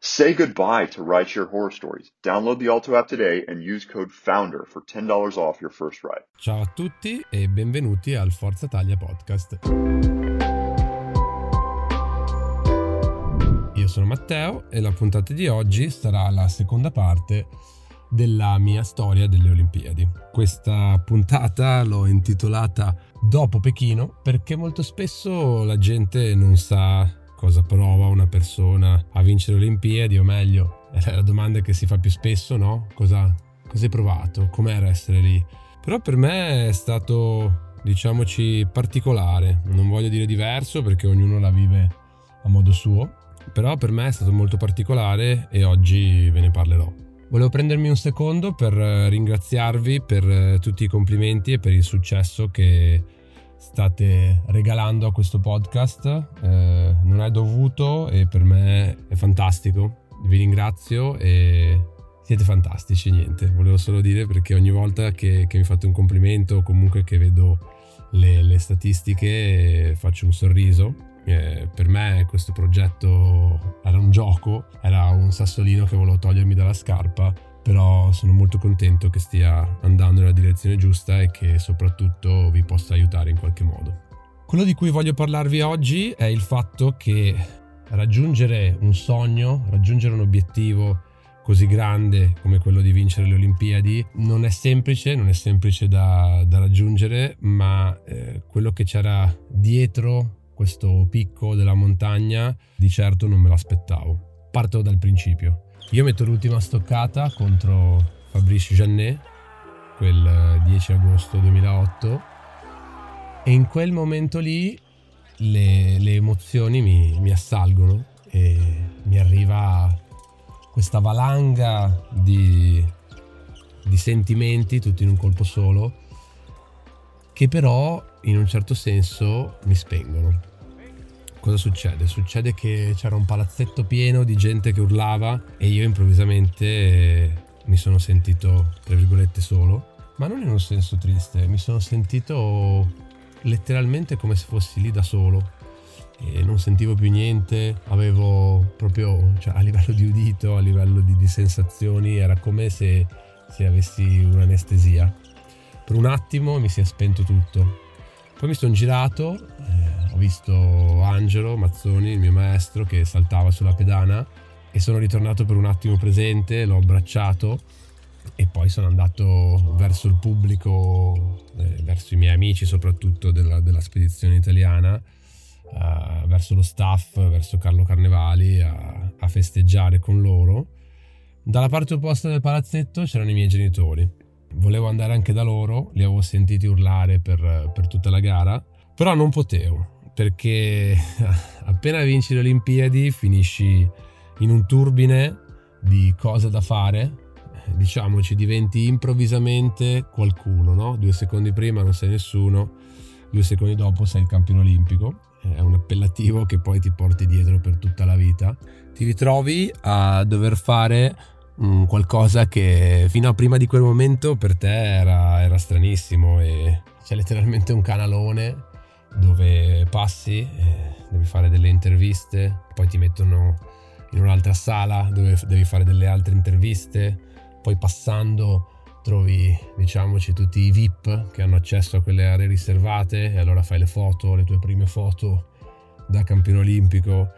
Say goodbye to rideshare horror stories. Download the Alto app today and use code FOUNDER for $10 off your first ride. Ciao a tutti e benvenuti al Forza Italia Podcast. Io sono Matteo e la puntata di oggi sarà la seconda parte della mia storia delle Olimpiadi. Questa puntata l'ho intitolata Dopo Pechino perché molto spesso la gente non sa cosa prova una persona a vincere le Olimpiadi, o meglio, è la domanda che si fa più spesso, no? Cosa, cosa hai provato? Com'era essere lì? Però per me è stato, diciamoci, particolare. Non voglio dire diverso perché ognuno la vive a modo suo, però per me è stato molto particolare e oggi ve ne parlerò. Volevo prendermi un secondo per ringraziarvi per tutti i complimenti e per il successo che state regalando a questo podcast. Eh, non è dovuto e per me è fantastico. Vi ringrazio e siete fantastici, niente. Volevo solo dire perché ogni volta che, che mi fate un complimento o comunque che vedo le, le statistiche faccio un sorriso. Eh, per me questo progetto era un gioco, era un sassolino che volevo togliermi dalla scarpa però sono molto contento che stia andando nella direzione giusta e che soprattutto vi possa aiutare in qualche modo. Quello di cui voglio parlarvi oggi è il fatto che raggiungere un sogno, raggiungere un obiettivo così grande come quello di vincere le Olimpiadi non è semplice, non è semplice da, da raggiungere, ma eh, quello che c'era dietro questo picco della montagna di certo non me l'aspettavo. Parto dal principio. Io metto l'ultima stoccata contro Fabrice Jeannet, quel 10 agosto 2008, e in quel momento lì le, le emozioni mi, mi, assalgono e mi arriva questa valanga di, di sentimenti tutti in un colpo solo, che però in un certo senso mi spengono cosa succede? Succede che c'era un palazzetto pieno di gente che urlava e io improvvisamente mi sono sentito, tra virgolette, solo, ma non in un senso triste, mi sono sentito letteralmente come se fossi lì da solo e non sentivo più niente, avevo proprio cioè, a livello di udito, a livello di, di sensazioni, era come se, se avessi un'anestesia. Per un attimo mi si è spento tutto. Poi mi sono girato, eh, ho visto Angelo Mazzoni, il mio maestro, che saltava sulla pedana e sono ritornato per un attimo presente, l'ho abbracciato e poi sono andato verso il pubblico, eh, verso i miei amici soprattutto della, della spedizione italiana, eh, verso lo staff, verso Carlo Carnevali a, a festeggiare con loro. Dalla parte opposta del palazzetto c'erano i miei genitori. Volevo andare anche da loro, li avevo sentiti urlare per, per tutta la gara, però non potevo perché appena vinci le Olimpiadi finisci in un turbine di cose da fare, diciamoci diventi improvvisamente qualcuno, no? Due secondi prima non sei nessuno, due secondi dopo sei il campione olimpico, è un appellativo che poi ti porti dietro per tutta la vita. Ti ritrovi a dover fare um, qualcosa che fino a prima di quel momento per te era, era stranissimo e c'è letteralmente un canalone dove passi, eh, devi fare delle interviste, poi ti mettono in un'altra sala dove devi fare delle altre interviste, poi passando trovi, diciamoci, tutti i VIP che hanno accesso a quelle aree riservate e allora fai le foto, le tue prime foto da campione olimpico,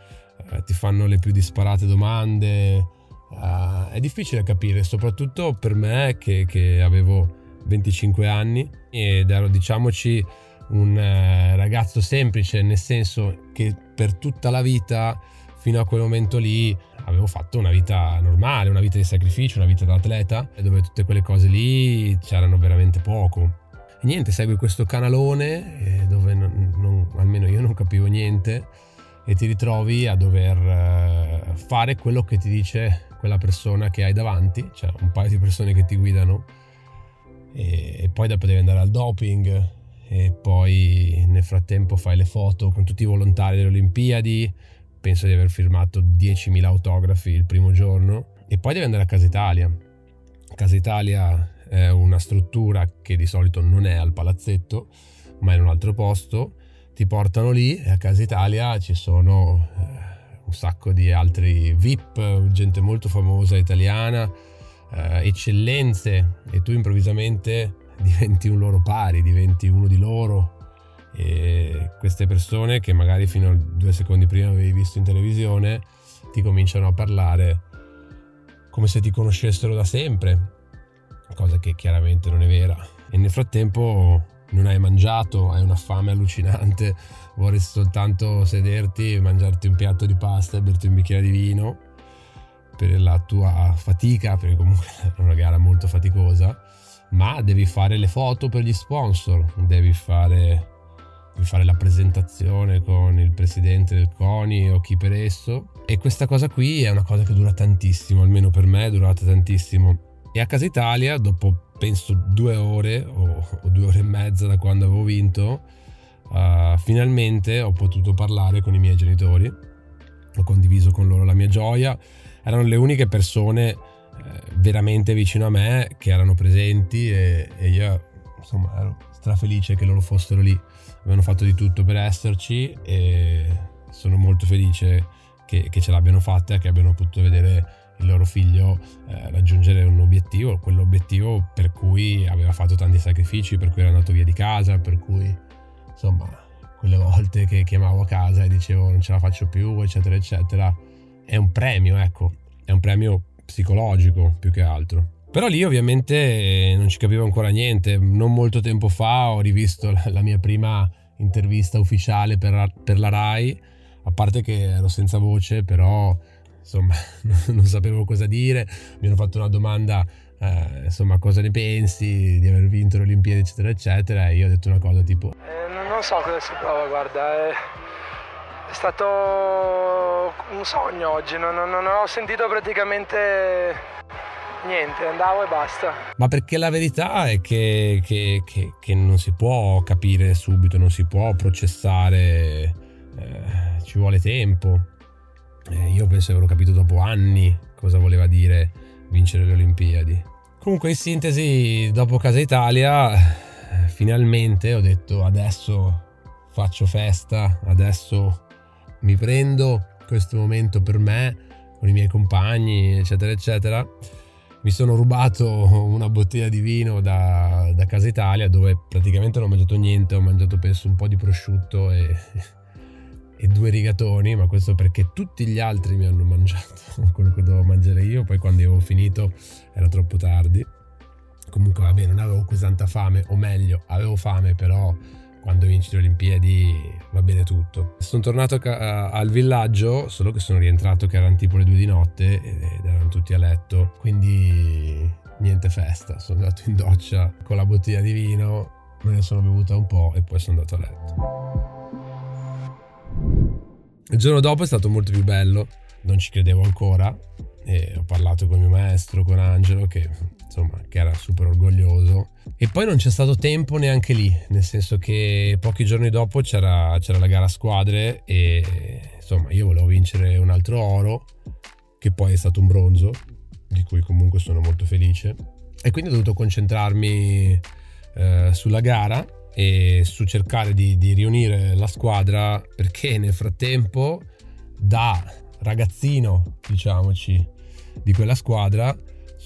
eh, ti fanno le più disparate domande. Uh, è difficile capire, soprattutto per me che, che avevo 25 anni ed ero, diciamoci, un eh, ragazzo semplice, nel senso che per tutta la vita, fino a quel momento lì, avevo fatto una vita normale, una vita di sacrificio, una vita da atleta, dove tutte quelle cose lì c'erano veramente poco. E niente, segui questo canalone eh, dove non, non, almeno io non capivo niente e ti ritrovi a dover eh, fare quello che ti dice quella persona che hai davanti, cioè un paio di persone che ti guidano e, e poi dopo devi andare al doping e poi nel frattempo fai le foto con tutti i volontari delle Olimpiadi, penso di aver firmato 10.000 autografi il primo giorno e poi devi andare a Casa Italia. Casa Italia è una struttura che di solito non è al palazzetto, ma è in un altro posto. Ti portano lì e a Casa Italia ci sono eh, un sacco di altri VIP, gente molto famosa italiana, eh, eccellenze e tu improvvisamente diventi un loro pari, diventi uno di loro e queste persone che magari fino a due secondi prima avevi visto in televisione ti cominciano a parlare come se ti conoscessero da sempre, cosa che chiaramente non è vera. E nel frattempo non hai mangiato, hai una fame allucinante, vorresti soltanto sederti, mangiarti un piatto di pasta e berti un bicchiere di vino per la tua fatica, perché comunque è una gara molto faticosa, ma devi fare le foto per gli sponsor, devi fare di fare la presentazione con il presidente del CONI o chi per esso. E questa cosa qui è una cosa che dura tantissimo, almeno per me è durata tantissimo. E a Casa Italia, dopo penso due ore o, o due ore e mezza da quando avevo vinto, uh, finalmente ho potuto parlare con i miei genitori, ho condiviso con loro la mia gioia, erano le uniche persone veramente vicino a me che erano presenti e, e io insomma ero strafelice che loro fossero lì. Avevano fatto di tutto per esserci e sono molto felice che, che ce l'abbiano fatta e che abbiano potuto vedere il loro figlio eh, raggiungere un obiettivo, quell'obiettivo per cui aveva fatto tanti sacrifici, per cui era andato via di casa, per cui insomma quelle volte che chiamavo a casa e dicevo non ce la faccio più, eccetera, eccetera, è un premio, ecco, è un premio psicologico più che altro. Però lì ovviamente non ci capivo ancora niente. Non molto tempo fa ho rivisto la, mia prima intervista ufficiale per, per, la RAI, a parte che ero senza voce, però insomma non sapevo cosa dire. Mi hanno fatto una domanda, eh, insomma cosa ne pensi di aver vinto le Olimpiadi eccetera eccetera e io ho detto una cosa tipo... Eh, non so cosa si prova, guarda, è, è stato un sogno oggi, non, non, non ho sentito praticamente niente, andavo e basta. Ma perché la verità è che, che, che, che non si può capire subito, non si può processare, eh, ci vuole tempo. Eh, io penso di averlo capito dopo anni cosa voleva dire vincere le Olimpiadi. Comunque in sintesi, dopo Casa Italia, finalmente ho detto adesso faccio festa, adesso mi prendo questo momento per me, con i miei compagni, eccetera, eccetera mi sono rubato una bottiglia di vino da, da, Casa Italia dove praticamente non ho mangiato niente, ho mangiato penso un po' di prosciutto e, e due rigatoni, ma questo perché tutti gli altri mi hanno mangiato quello che dovevo mangiare io, poi quando avevo finito era troppo tardi. Comunque vabbè, non avevo così tanta fame, o meglio, avevo fame però quando vinci le Olimpiadi va bene tutto. Sono tornato ca- al villaggio, solo che sono rientrato che erano tipo le due di notte ed erano tutti a letto, quindi niente festa. Sono andato in doccia con la bottiglia di vino, me ne sono bevuta un po' e poi sono andato a letto. Il giorno dopo è stato molto più bello, non ci credevo ancora e ho parlato con mio maestro, con Angelo, che insomma che era super orgoglioso. E poi non c'è stato tempo neanche lì, nel senso che pochi giorni dopo c'era, c'era la gara a squadre e insomma io volevo vincere un altro oro, che poi è stato un bronzo, di cui comunque sono molto felice. E quindi ho dovuto concentrarmi eh, sulla gara e su cercare di, di riunire la squadra perché nel frattempo da ragazzino, diciamoci, di quella squadra,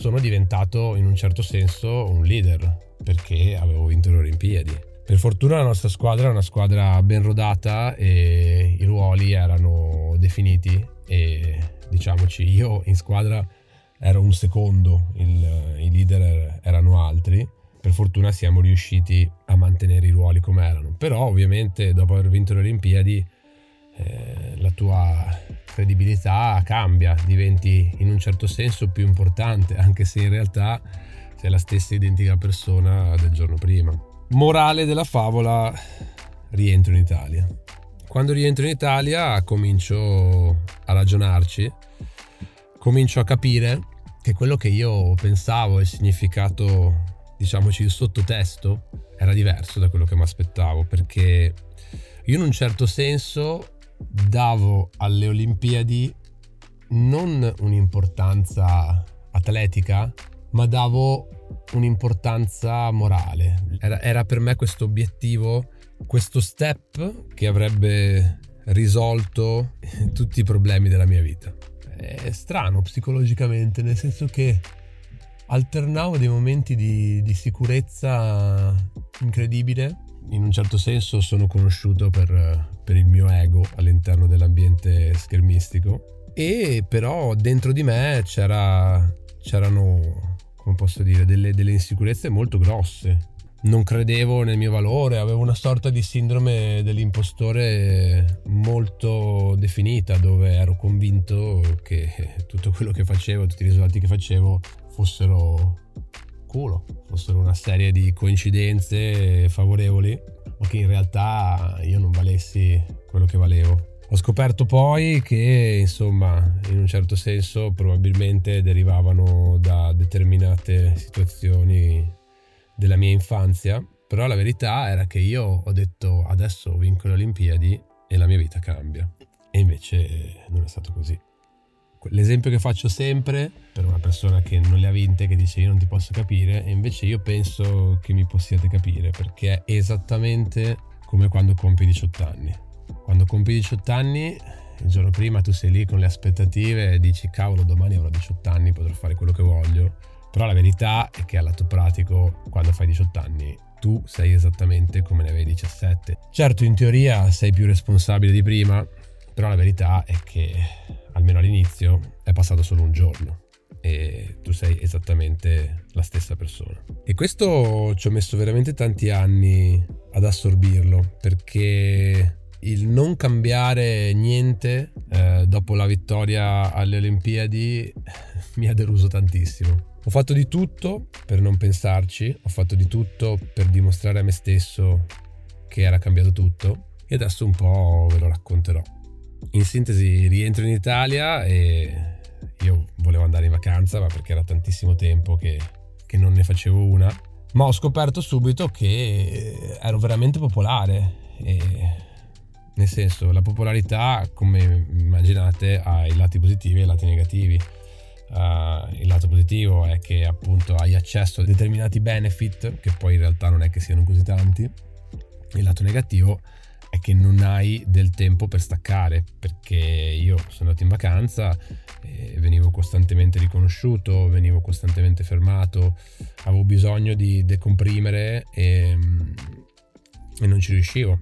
sono diventato in un certo senso un leader perché avevo vinto le Olimpiadi. Per fortuna la nostra squadra è una squadra ben rodata e i ruoli erano definiti e diciamoci io in squadra ero un secondo, il, i leader erano altri. Per fortuna siamo riusciti a mantenere i ruoli come erano. Però ovviamente dopo aver vinto le Olimpiadi eh, la tua credibilità cambia, diventi in un certo senso più importante, anche se in realtà sei la stessa identica persona del giorno prima. Morale della favola, rientro in Italia. Quando rientro in Italia comincio a ragionarci, comincio a capire che quello che io pensavo il significato diciamoci, il sottotesto era diverso da quello che mi aspettavo, perché io in un certo senso davo alle Olimpiadi non un'importanza atletica, ma davo un'importanza morale. Era, era per me questo obiettivo, questo step che avrebbe risolto tutti i problemi della mia vita. È strano psicologicamente, nel senso che alternavo dei momenti di, di sicurezza incredibile. In un certo senso sono conosciuto per, per il mio ego all'interno dell'ambiente schermistico. E però dentro di me c'era, c'erano, come posso dire, delle, delle insicurezze molto grosse. Non credevo nel mio valore, avevo una sorta di sindrome dell'impostore molto definita dove ero convinto che tutto quello che facevo, tutti i risultati che facevo fossero culo, fossero una serie di coincidenze favorevoli, ma che in realtà io non valessi quello che valevo. Ho scoperto poi che, insomma, in un certo senso probabilmente derivavano da determinate situazioni della mia infanzia, però la verità era che io ho detto adesso vinco le Olimpiadi e la mia vita cambia. E invece non è stato così. L'esempio che faccio sempre per una persona che non le ha vinte, che dice io non ti posso capire, e invece io penso che mi possiate capire perché è esattamente come quando compi 18 anni. Quando compi 18 anni, il giorno prima tu sei lì con le aspettative e dici cavolo domani avrò 18 anni, potrò fare quello che voglio però la verità è che al lato pratico, quando fai 18 anni, tu sei esattamente come ne avevi 17. Certo, in teoria sei più responsabile di prima, però la verità è che almeno all'inizio è passato solo un giorno e tu sei esattamente la stessa persona. E questo ci ho messo veramente tanti anni ad assorbirlo perché il non cambiare niente eh, dopo la vittoria alle Olimpiadi mi ha deluso tantissimo. Ho fatto di tutto per non pensarci, ho fatto di tutto per dimostrare a me stesso che era cambiato tutto e adesso un po' ve lo racconterò. In sintesi, rientro in Italia e io volevo andare in vacanza, ma perché era tantissimo tempo che, che non ne facevo una, ma ho scoperto subito che ero veramente popolare nel senso la popolarità come immaginate ha i lati positivi e i lati negativi Uh, il lato positivo è che appunto hai accesso a determinati benefit, che poi in realtà non è che siano così tanti. Il lato negativo è che non hai del tempo per staccare, perché io sono andato in vacanza, e venivo costantemente riconosciuto, venivo costantemente fermato, avevo bisogno di decomprimere e, e non ci riuscivo.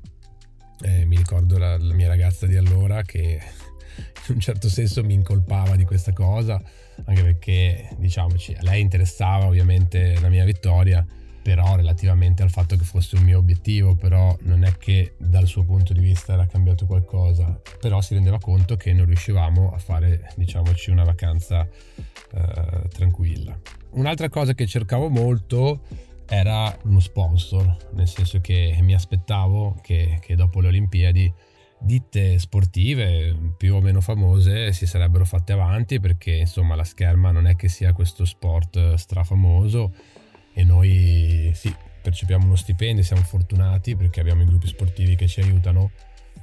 E mi ricordo la, la mia ragazza di allora che in un certo senso mi incolpava di questa cosa, anche perché diciamoci, a lei interessava ovviamente la mia vittoria, però relativamente al fatto che fosse un mio obiettivo, però non è che dal suo punto di vista era cambiato qualcosa, però si rendeva conto che non riuscivamo a fare, diciamoci, una vacanza eh, tranquilla. Un'altra cosa che cercavo molto era uno sponsor, nel senso che mi aspettavo che, che dopo le Olimpiadi ditte sportive più o meno famose si sarebbero fatte avanti perché insomma la scherma non è che sia questo sport strafamoso e noi sì percepiamo uno stipendio, siamo fortunati perché abbiamo i gruppi sportivi che ci aiutano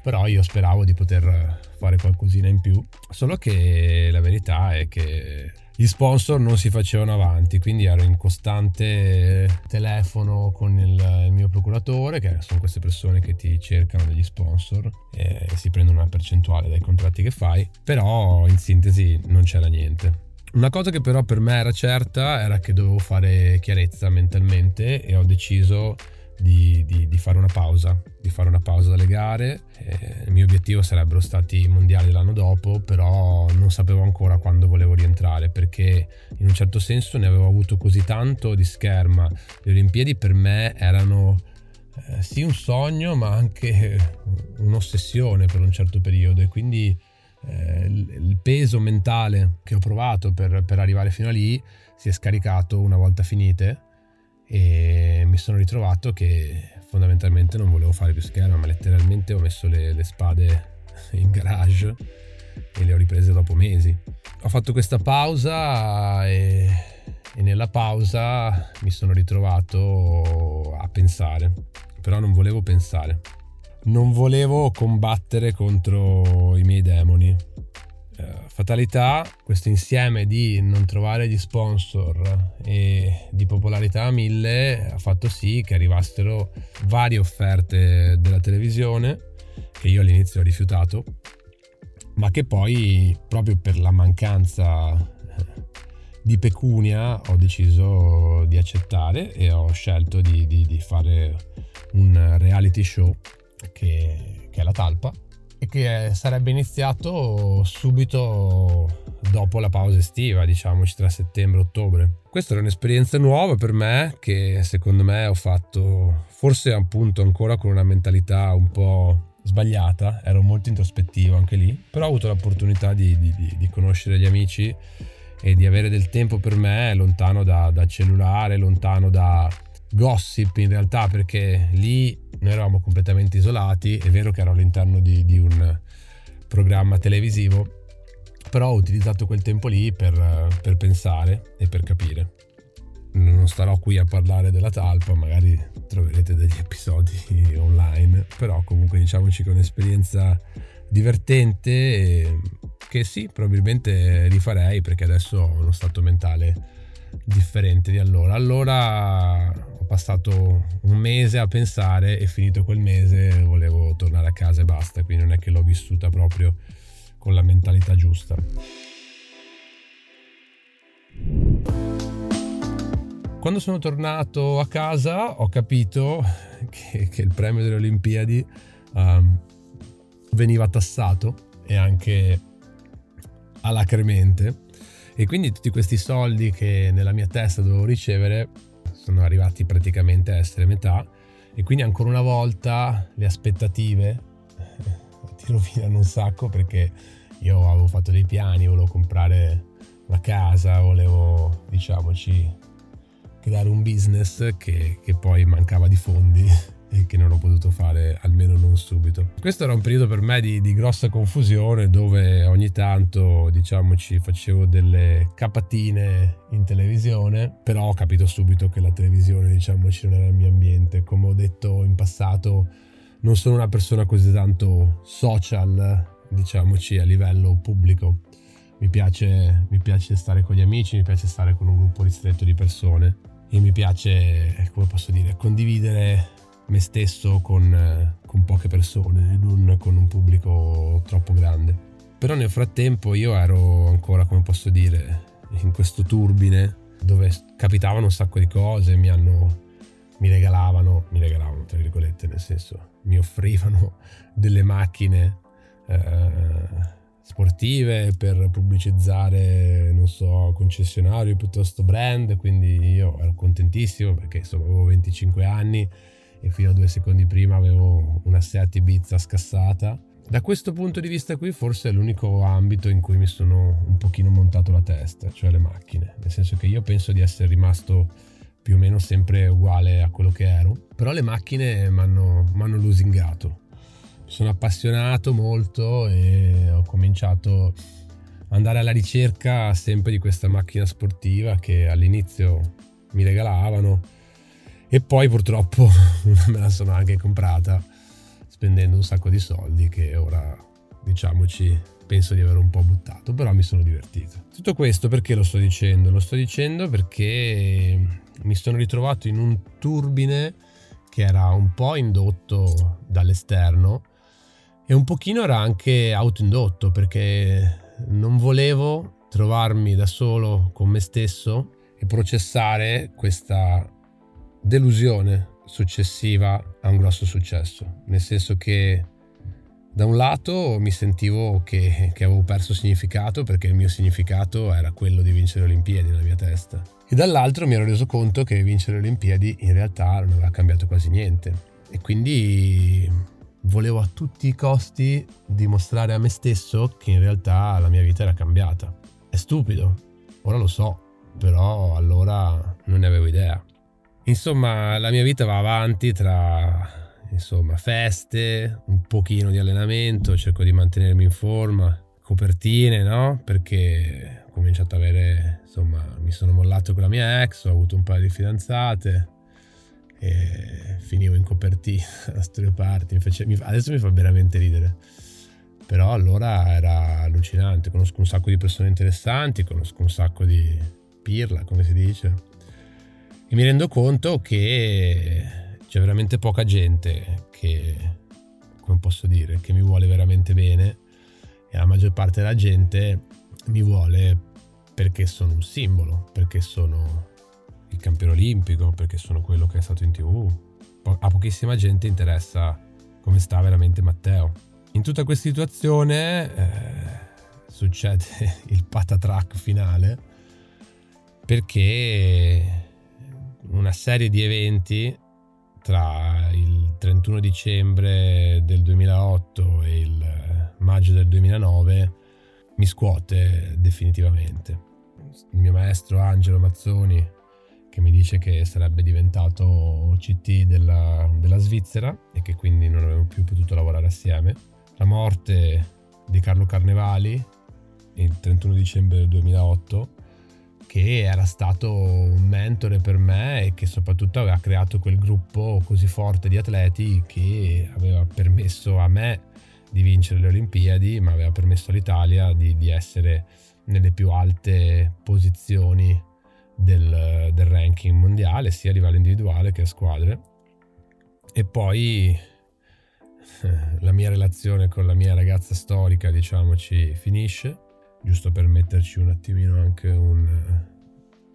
però io speravo di poter fare qualcosina in più solo che la verità è che gli sponsor non si facevano avanti, quindi ero in costante telefono con il, il, mio procuratore, che sono queste persone che ti cercano degli sponsor e si prendono una percentuale dai contratti che fai, però in sintesi non c'era niente. Una cosa che però per me era certa era che dovevo fare chiarezza mentalmente e ho deciso di, di, di, fare una pausa, di fare una pausa dalle gare. Eh, il mio obiettivo sarebbero stati i mondiali l'anno dopo, però non sapevo ancora quando volevo rientrare perché in un certo senso ne avevo avuto così tanto di scherma. Le Olimpiadi per me erano eh, sì un sogno, ma anche un'ossessione per un certo periodo e quindi eh, il peso mentale che ho provato per, per arrivare fino a lì si è scaricato una volta finite e mi sono ritrovato che fondamentalmente non volevo fare più scherma, ma letteralmente ho messo le, le spade in garage e le ho riprese dopo mesi. Ho fatto questa pausa e, e nella pausa mi sono ritrovato a pensare, però non volevo pensare. Non volevo combattere contro i miei demoni. Eh, fatalità, questo insieme di non trovare gli sponsor e di popolarità a mille ha fatto sì che arrivassero varie offerte della televisione che io all'inizio ho rifiutato, ma che poi proprio per la mancanza eh, di pecunia ho deciso di accettare e ho scelto di, di, di fare un reality show che, che, è la talpa e che sarebbe iniziato subito dopo la pausa estiva, diciamoci tra settembre e ottobre. Questa era un'esperienza nuova per me che secondo me ho fatto forse appunto ancora con una mentalità un po' sbagliata, ero molto introspettivo anche lì, però ho avuto l'opportunità di, di, di conoscere gli amici e di avere del tempo per me lontano da, da cellulare, lontano da gossip in realtà perché lì noi eravamo completamente isolati, è vero che ero all'interno di, di un programma televisivo, però ho utilizzato quel tempo lì per, per pensare e per capire. Non starò qui a parlare della talpa, magari troverete degli episodi online, però comunque diciamoci che è un'esperienza divertente che sì, probabilmente rifarei perché adesso ho uno stato mentale differente di allora. Allora passato un mese a pensare e finito quel mese volevo tornare a casa e basta, quindi non è che l'ho vissuta proprio con la mentalità giusta. Quando sono tornato a casa ho capito che, che il premio delle Olimpiadi um, veniva tassato e anche alacremente e quindi tutti questi soldi che nella mia testa dovevo ricevere sono arrivati praticamente a essere metà e quindi ancora una volta le aspettative ti rovinano un sacco perché io avevo fatto dei piani, volevo comprare una casa, volevo diciamoci creare un business che, che poi mancava di fondi che non ho potuto fare almeno non subito. Questo era un periodo per me di, di grossa confusione dove ogni tanto diciamoci facevo delle capatine in televisione, però ho capito subito che la televisione diciamoci non era il mio ambiente. Come ho detto in passato non sono una persona così tanto social diciamoci a livello pubblico. Mi piace, mi piace stare con gli amici, mi piace stare con un gruppo ristretto di persone e mi piace, come posso dire, condividere me stesso con, eh, con poche persone, non con un pubblico troppo grande. Però nel frattempo io ero ancora, come posso dire, in questo turbine dove capitavano un sacco di cose, mi hanno mi regalavano, mi regalavano tra virgolette, nel senso mi offrivano delle macchine eh, sportive per pubblicizzare, non so, concessionario piuttosto brand, quindi io ero contentissimo perché insomma avevo 25 anni e fino a due secondi prima avevo una Seat Ibiza scassata. Da questo punto di vista qui forse è l'unico ambito in cui mi sono un pochino montato la testa, cioè le macchine, nel senso che io penso di essere rimasto più o meno sempre uguale a quello che ero, però le macchine mi hanno lusingato. Mi sono appassionato molto e ho cominciato ad andare alla ricerca sempre di questa macchina sportiva che all'inizio mi regalavano e poi purtroppo me la sono anche comprata spendendo un sacco di soldi che ora diciamoci penso di aver un po' buttato, però mi sono divertito. Tutto questo perché lo sto dicendo? Lo sto dicendo perché mi sono ritrovato in un turbine che era un po' indotto dall'esterno e un pochino era anche autoindotto perché non volevo trovarmi da solo con me stesso e processare questa delusione successiva a un grosso successo, nel senso che da un lato mi sentivo che, che, avevo perso significato perché il mio significato era quello di vincere le Olimpiadi nella mia testa e dall'altro mi ero reso conto che vincere le Olimpiadi in realtà non aveva cambiato quasi niente e quindi volevo a tutti i costi dimostrare a me stesso che in realtà la mia vita era cambiata. È stupido, ora lo so, però allora non ne avevo idea. Insomma, la mia vita va avanti tra insomma, feste, un pochino di allenamento, cerco di mantenermi in forma, copertine, no? Perché cominciato ad avere, insomma, mi sono mollato con la mia ex, ho avuto un paio di fidanzate e finivo in copertina a mi, adesso mi fa veramente ridere. Però allora era allucinante, conosco un sacco di persone interessanti, conosco un sacco di pirla, come si dice. E mi rendo conto che c'è veramente poca gente che, come posso dire, che mi vuole veramente bene e la maggior parte della gente mi vuole perché sono un simbolo, perché sono il campione olimpico, perché sono quello che è stato in tv. A pochissima gente interessa come sta veramente Matteo. In tutta questa situazione eh, succede il patatrack finale perché una serie di eventi tra il 31 dicembre del 2008 e il maggio del 2009 mi scuote definitivamente. Il mio maestro Angelo Mazzoni, che mi dice che sarebbe diventato CT della, della Svizzera e che quindi non avremmo più potuto lavorare assieme. La morte di Carlo Carnevali il 31 dicembre del 2008 che era stato un mentore per me e che soprattutto aveva creato quel gruppo così forte di atleti che aveva permesso a me di vincere le Olimpiadi, ma aveva permesso all'Italia di, di essere nelle più alte posizioni del, del, ranking mondiale, sia a livello individuale che a squadre. E poi la mia relazione con la mia ragazza storica, diciamoci, finisce, giusto per metterci un attimino anche un,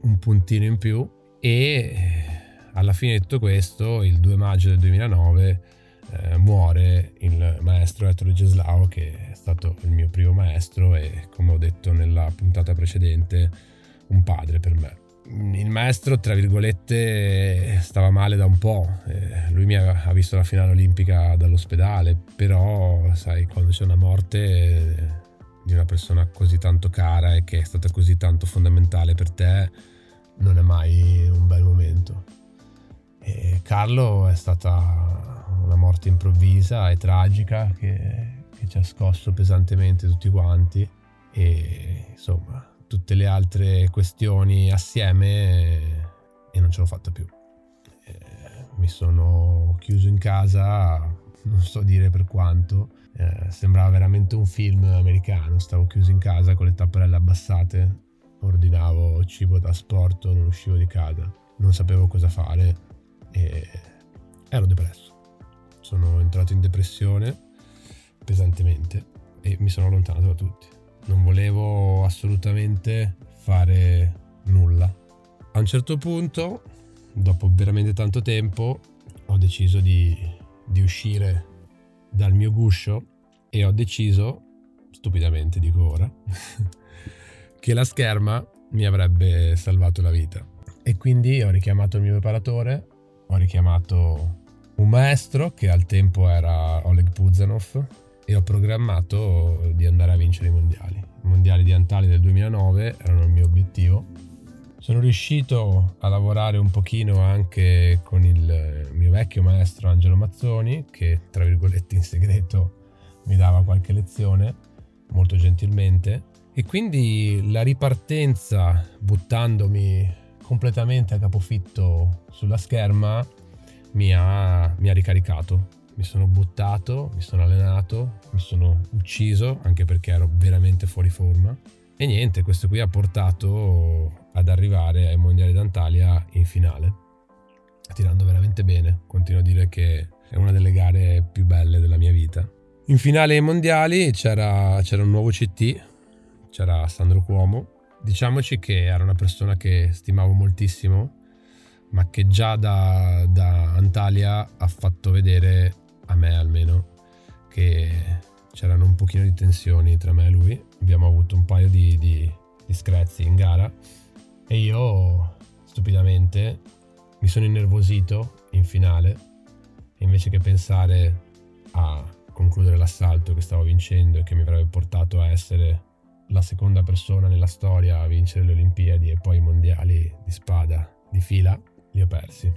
un puntino in più. E alla fine di tutto questo, il 2 maggio del 2009, eh, muore il maestro Ettore Geslao che è stato il mio primo maestro e come ho detto nella puntata precedente un padre per me. Il maestro, tra virgolette, stava male da un po', eh, lui mi ha, visto la finale olimpica dall'ospedale, però sai, quando c'è una morte eh, di una persona così tanto cara e che è stata così tanto fondamentale per te, non è mai un bel momento. E Carlo è stata una morte improvvisa e tragica che, che ci ha scosso pesantemente tutti quanti e insomma tutte le altre questioni assieme e, non ce l'ho fatta più. E mi sono chiuso in casa, non so dire per quanto, eh, sembrava veramente un film americano, stavo chiuso in casa con le tapparelle abbassate, ordinavo cibo da sport, non uscivo di casa, non sapevo cosa fare e ero depresso sono entrato in depressione pesantemente e mi sono allontanato da tutti. Non volevo assolutamente fare nulla. A un certo punto, dopo veramente tanto tempo, ho deciso di, di uscire dal mio guscio e ho deciso, stupidamente dico ora, che la scherma mi avrebbe salvato la vita. E quindi ho richiamato il mio preparatore, ho richiamato un maestro che al tempo era Oleg Puzanov e ho programmato di andare a vincere i mondiali. I mondiali di Antalya del 2009 erano il mio obiettivo. Sono riuscito a lavorare un pochino anche con il vecchio maestro Angelo Mazzoni che tra virgolette in segreto mi dava qualche lezione molto gentilmente e quindi la ripartenza buttandomi completamente a capofitto sulla scherma mi ha, mi ha ricaricato. Mi sono buttato, mi sono allenato, mi sono ucciso anche perché ero veramente fuori forma. E niente, questo qui ha portato ad arrivare ai mondiali d'Antalya in finale, tirando veramente bene. Continuo a dire che è una delle gare più belle della mia vita. In finale ai mondiali c'era, c'era un nuovo CT, c'era Sandro Cuomo. Diciamoci che era una persona che stimavo moltissimo ma che già da, da Antalya ha fatto vedere, a me almeno, che c'erano un pochino di tensioni tra me e lui. Abbiamo avuto un paio di, di, di screzi in gara e io stupidamente mi sono innervosito in finale invece che pensare a concludere l'assalto che stavo vincendo e che mi avrebbe portato a essere la seconda persona nella storia a vincere le Olimpiadi e poi i mondiali di spada di fila, li ho persi.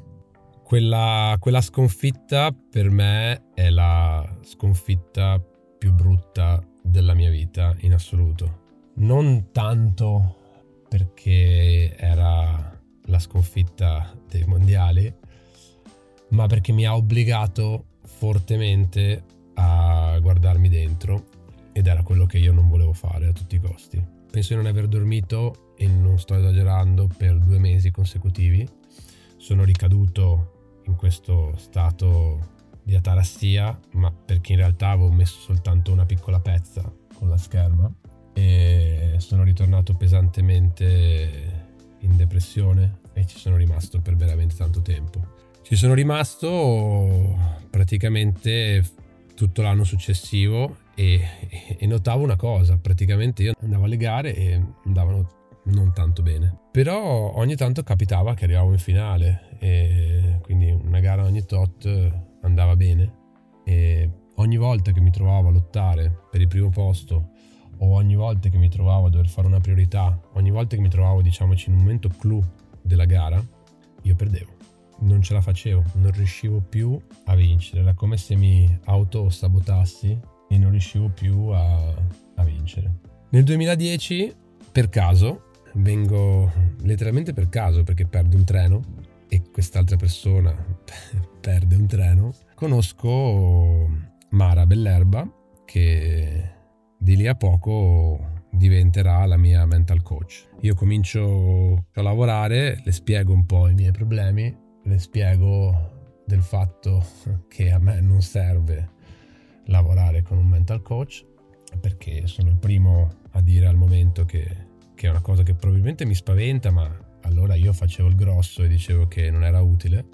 Quella, quella sconfitta per me è la sconfitta più brutta della mia vita in assoluto. non tanto perché era la sconfitta dei mondiali, ma perché mi ha obbligato fortemente a guardarmi dentro ed era quello che io non volevo fare a tutti i costi. Penso di non aver dormito, e non sto esagerando, per due mesi consecutivi. Sono ricaduto in questo stato di atarassia, ma perché in realtà avevo messo soltanto una piccola pezza con la scherma e sono ritornato pesantemente in depressione e ci sono rimasto per veramente tanto tempo. Ci sono rimasto praticamente tutto l'anno successivo e, e, notavo una cosa, praticamente io andavo alle gare e andavano non tanto bene, però ogni tanto capitava che arrivavo in finale e quindi una gara ogni tot andava bene e ogni volta che mi trovavo a lottare per il primo posto o ogni volta che mi trovavo a dover fare una priorità, ogni volta che mi trovavo diciamoci in un momento clou della gara, io perdevo non ce la facevo, non riuscivo più a vincere, era come se mi autosabotassi e non riuscivo più a, a vincere. Nel 2010, per caso, vengo letteralmente per caso perché perdo un treno e quest'altra persona perde un treno, conosco Mara Bellerba che di lì a poco diventerà la mia mental coach. Io comincio a lavorare, le spiego un po' i miei problemi le spiego del fatto che a me non serve lavorare con un mental coach perché sono il primo a dire al momento che, che, è una cosa che probabilmente mi spaventa ma allora io facevo il grosso e dicevo che non era utile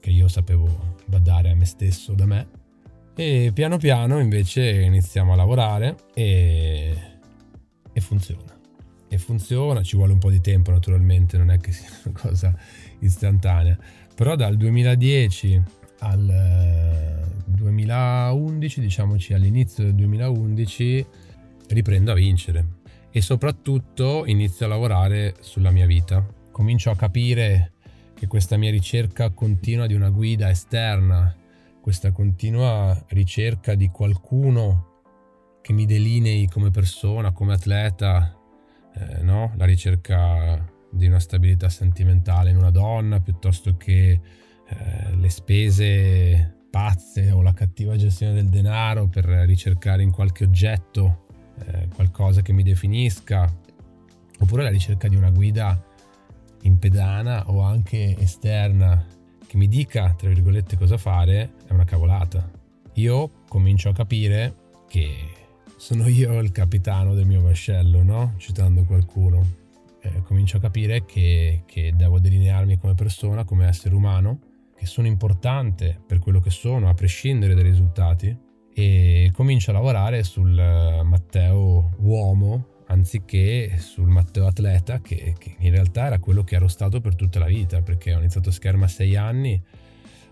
che io sapevo badare a me stesso da me e piano piano invece iniziamo a lavorare e, e funziona. E funziona ci vuole un po' di tempo naturalmente non è che sia una cosa istantanea. Però dal 2010 al 2011, eh, diciamoci all'inizio del 2011, riprendo a vincere. E soprattutto inizio a lavorare sulla mia vita. Comincio a capire che questa mia ricerca continua di una guida esterna, questa continua ricerca di qualcuno che mi delinei come persona, come atleta, eh, no? la ricerca di una stabilità sentimentale in una donna piuttosto che eh, le spese pazze o la cattiva gestione del denaro per ricercare in qualche oggetto eh, qualcosa che mi definisca oppure la ricerca di una guida in pedana o anche esterna che mi dica tra virgolette cosa fare è una cavolata io comincio a capire che sono io il capitano del mio vascello no? citando qualcuno eh, comincio a capire che, che devo delinearmi come persona, come essere umano, che sono importante per quello che sono, a prescindere dai risultati, e comincio a lavorare sul eh, Matteo uomo anziché sul Matteo atleta che, che, in realtà era quello che ero stato per tutta la vita perché ho iniziato scherma a 6 anni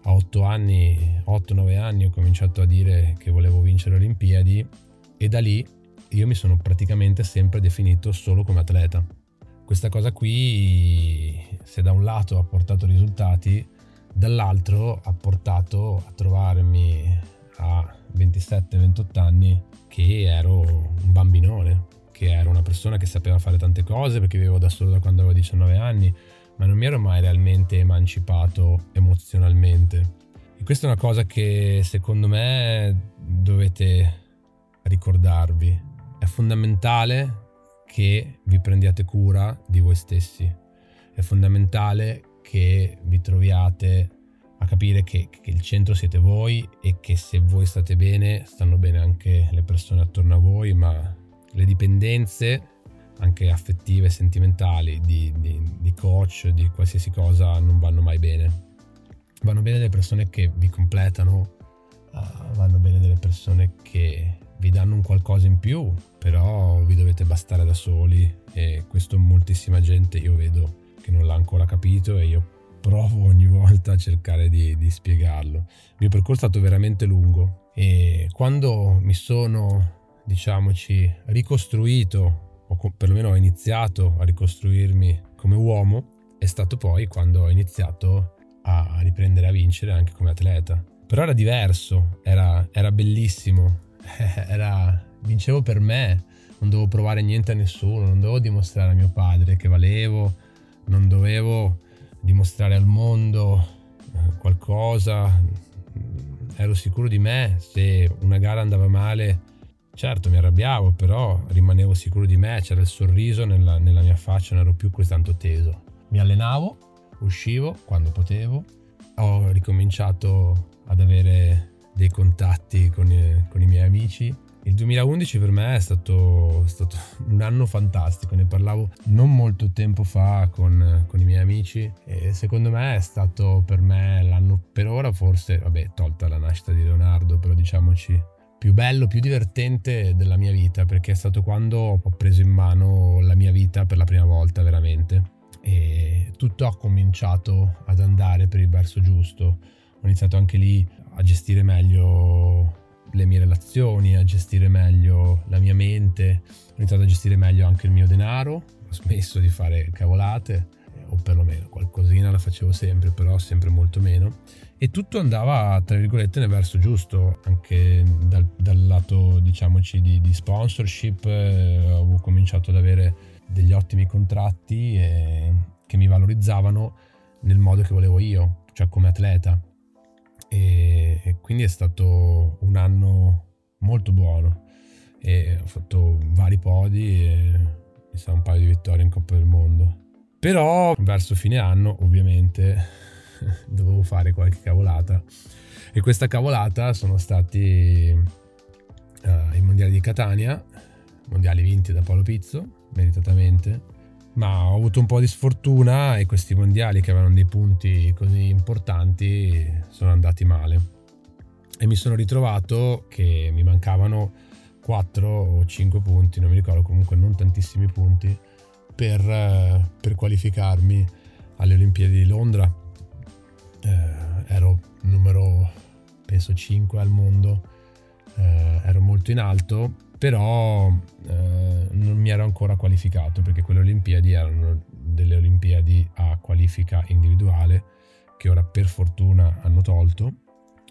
a 8 anni 8-9 anni ho cominciato a dire che volevo vincere le Olimpiadi e da lì io mi sono praticamente sempre definito solo come atleta. Questa cosa qui, se da un lato ha portato risultati, dall'altro ha portato a trovarmi a 27-28 anni che ero un bambinone, che ero una persona che sapeva fare tante cose perché vivevo da solo da quando avevo 19 anni, ma non mi ero mai realmente emancipato emozionalmente. E questa è una cosa che secondo me dovete ricordarvi. È fondamentale che vi prendiate cura di voi stessi. È fondamentale che vi troviate a capire che, che, il centro siete voi e che se voi state bene, stanno bene anche le persone attorno a voi, ma le dipendenze, anche affettive e sentimentali, di, di, di coach, di qualsiasi cosa, non vanno mai bene. Vanno bene le persone che vi completano, uh, vanno bene delle persone che vi danno un qualcosa in più, però vi dovete bastare da soli e questo moltissima gente io vedo che non l'ha ancora capito e io provo ogni volta a cercare di, di spiegarlo. Il mio percorso è stato veramente lungo e quando mi sono, diciamoci, ricostruito, o perlomeno ho iniziato a ricostruirmi come uomo, è stato poi quando ho iniziato a riprendere a vincere anche come atleta. Però era diverso, era, era bellissimo, era, vincevo per me, non dovevo provare niente a nessuno, non dovevo dimostrare a mio padre che valevo, non dovevo dimostrare al mondo eh, qualcosa, ero sicuro di me, se una gara andava male certo mi arrabbiavo, però rimanevo sicuro di me, c'era il sorriso nella, nella mia faccia, non ero più così tanto teso. Mi allenavo, uscivo quando potevo, ho ricominciato ad avere dei contatti con i, con i miei amici. Il 2011 per me è stato, stato, un anno fantastico, ne parlavo non molto tempo fa con, con, i miei amici e secondo me è stato per me l'anno per ora forse, vabbè tolta la nascita di Leonardo, però diciamoci più bello, più divertente della mia vita perché è stato quando ho preso in mano la mia vita per la prima volta veramente e tutto ha cominciato ad andare per il verso giusto. Ho iniziato anche lì a gestire meglio le mie relazioni, a gestire meglio la mia mente, ho iniziato a gestire meglio anche il mio denaro, ho smesso di fare cavolate, o perlomeno qualcosina la facevo sempre, però sempre molto meno. E tutto andava, tra virgolette, nel verso giusto, anche dal, dal lato, diciamoci, di, di sponsorship, eh, ho cominciato ad avere degli ottimi contratti eh, che mi valorizzavano nel modo che volevo io, cioè come atleta e, e quindi è stato un anno molto buono e ho fatto vari podi e mi sa un paio di vittorie in Coppa del Mondo. Però verso fine anno ovviamente dovevo fare qualche cavolata. E questa cavolata sono stati uh, i mondiali di Catania, mondiali vinti da Paolo Pizzo, meritatamente, ma ho avuto un po' di sfortuna e questi mondiali che avevano dei punti così importanti sono andati male. E mi sono ritrovato che mi mancavano 4 o 5 punti, non mi ricordo comunque non tantissimi punti per, per qualificarmi alle Olimpiadi di Londra. Eh, ero numero penso 5 al mondo, eh, ero molto in alto però eh, non mi ero ancora qualificato perché quelle Olimpiadi erano delle Olimpiadi a qualifica individuale che ora per fortuna hanno tolto,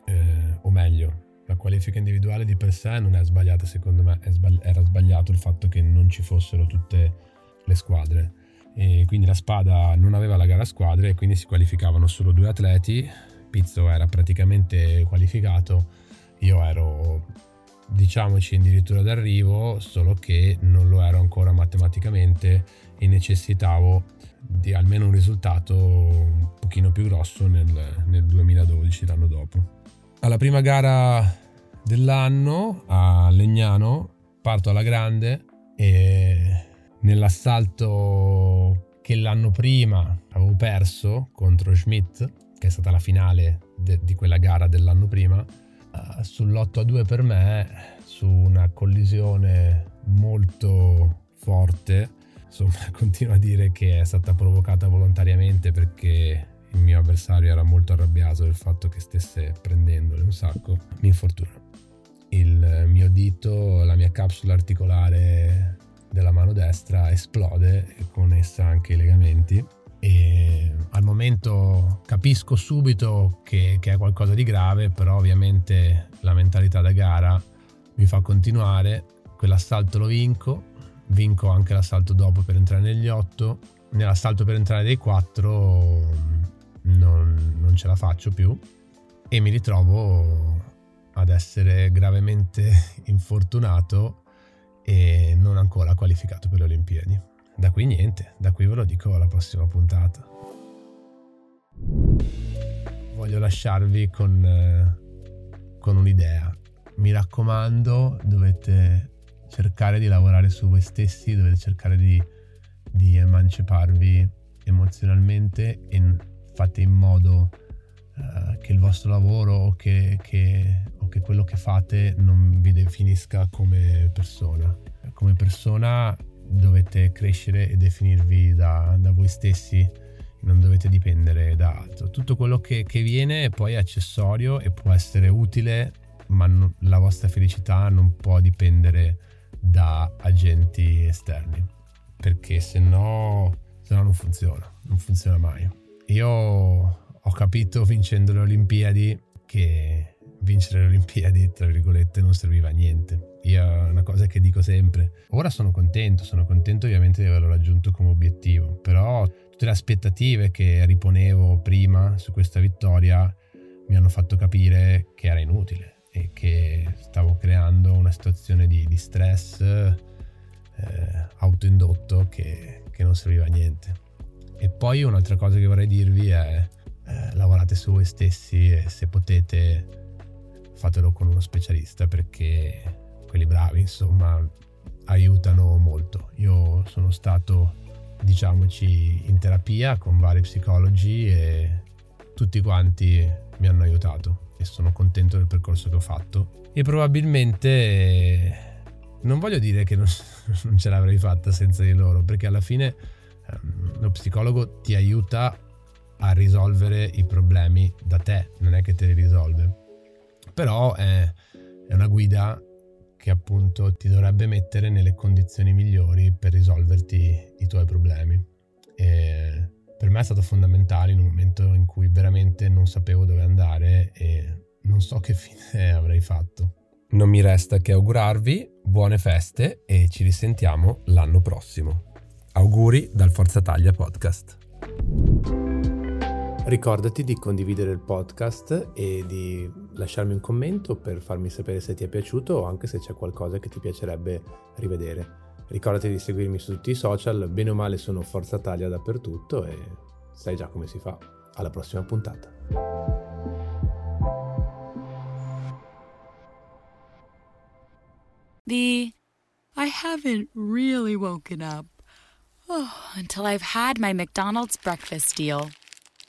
eh, o meglio, la qualifica individuale di per sé non è sbagliata secondo me, sbagli- era sbagliato il fatto che non ci fossero tutte le squadre e quindi la spada non aveva la gara a squadre e quindi si qualificavano solo due atleti, Pizzo era praticamente qualificato, io ero diciamoci addirittura d'arrivo, solo che non lo ero ancora matematicamente e necessitavo di almeno un risultato un pochino più grosso nel, nel 2012, l'anno dopo. Alla prima gara dell'anno a Legnano parto alla grande e nell'assalto che l'anno prima avevo perso contro Schmidt, che è stata la finale de- di quella gara dell'anno prima, uh, sull'8 a 2 per me, su una collisione molto forte, insomma continuo a dire che è stata provocata volontariamente perché il mio avversario era molto arrabbiato del fatto che stesse prendendole un sacco, mi infortuno. Il mio dito, la mia capsula articolare della mano destra esplode e con essa anche i legamenti. E al momento capisco subito che, che, è qualcosa di grave, però ovviamente la mentalità da gara mi fa continuare, quell'assalto lo vinco, vinco anche l'assalto dopo per entrare negli 8, nell'assalto per entrare dei 4 non, non ce la faccio più e mi ritrovo ad essere gravemente infortunato e non ancora qualificato per le Olimpiadi. Da qui niente, da qui ve lo dico alla prossima puntata. Voglio lasciarvi con, eh, con un'idea. Mi raccomando, dovete cercare di lavorare su voi stessi, dovete cercare di, di emanciparvi emozionalmente e fate in modo uh, che il vostro lavoro o che, che, o che quello che fate non vi definisca come persona. Come persona dovete crescere e definirvi da, da, voi stessi, non dovete dipendere da altro. Tutto quello che, che viene è poi accessorio e può essere utile, ma non, la vostra felicità non può dipendere da agenti esterni, perché se no, se no non funziona, non funziona mai. Io ho capito vincendo le Olimpiadi che vincere le Olimpiadi, tra virgolette, non serviva a niente. Io è una cosa che dico sempre. Ora sono contento, sono contento ovviamente di averlo raggiunto come obiettivo, però tutte le aspettative che riponevo prima su questa vittoria mi hanno fatto capire che era inutile e che stavo creando una situazione di, di stress eh, autoindotto che, che non serviva a niente. E poi un'altra cosa che vorrei dirvi è eh, lavorate su voi stessi e se potete fatelo con uno specialista perché quelli bravi insomma aiutano molto. Io sono stato diciamoci in terapia con vari psicologi e tutti quanti mi hanno aiutato e sono contento del percorso che ho fatto e probabilmente non voglio dire che non, non ce l'avrei fatta senza di loro perché alla fine um, lo psicologo ti aiuta a risolvere i problemi da te, non è che te li risolve. Però è, è una guida che appunto ti dovrebbe mettere nelle condizioni migliori per risolverti i tuoi problemi. E per me è stato fondamentale in un momento in cui veramente non sapevo dove andare e non so che fine avrei fatto. Non mi resta che augurarvi buone feste e ci risentiamo l'anno prossimo. Auguri dal Forza Taglia Podcast. Ricordati di condividere il podcast e di lasciarmi un commento per farmi sapere se ti è piaciuto o anche se c'è qualcosa che ti piacerebbe rivedere. Ricordati di seguirmi su tutti i social, bene o male sono Forza Taglia dappertutto e sai già come si fa. Alla prossima puntata. The I haven't really woken up oh, until I've had my McDonald's breakfast deal.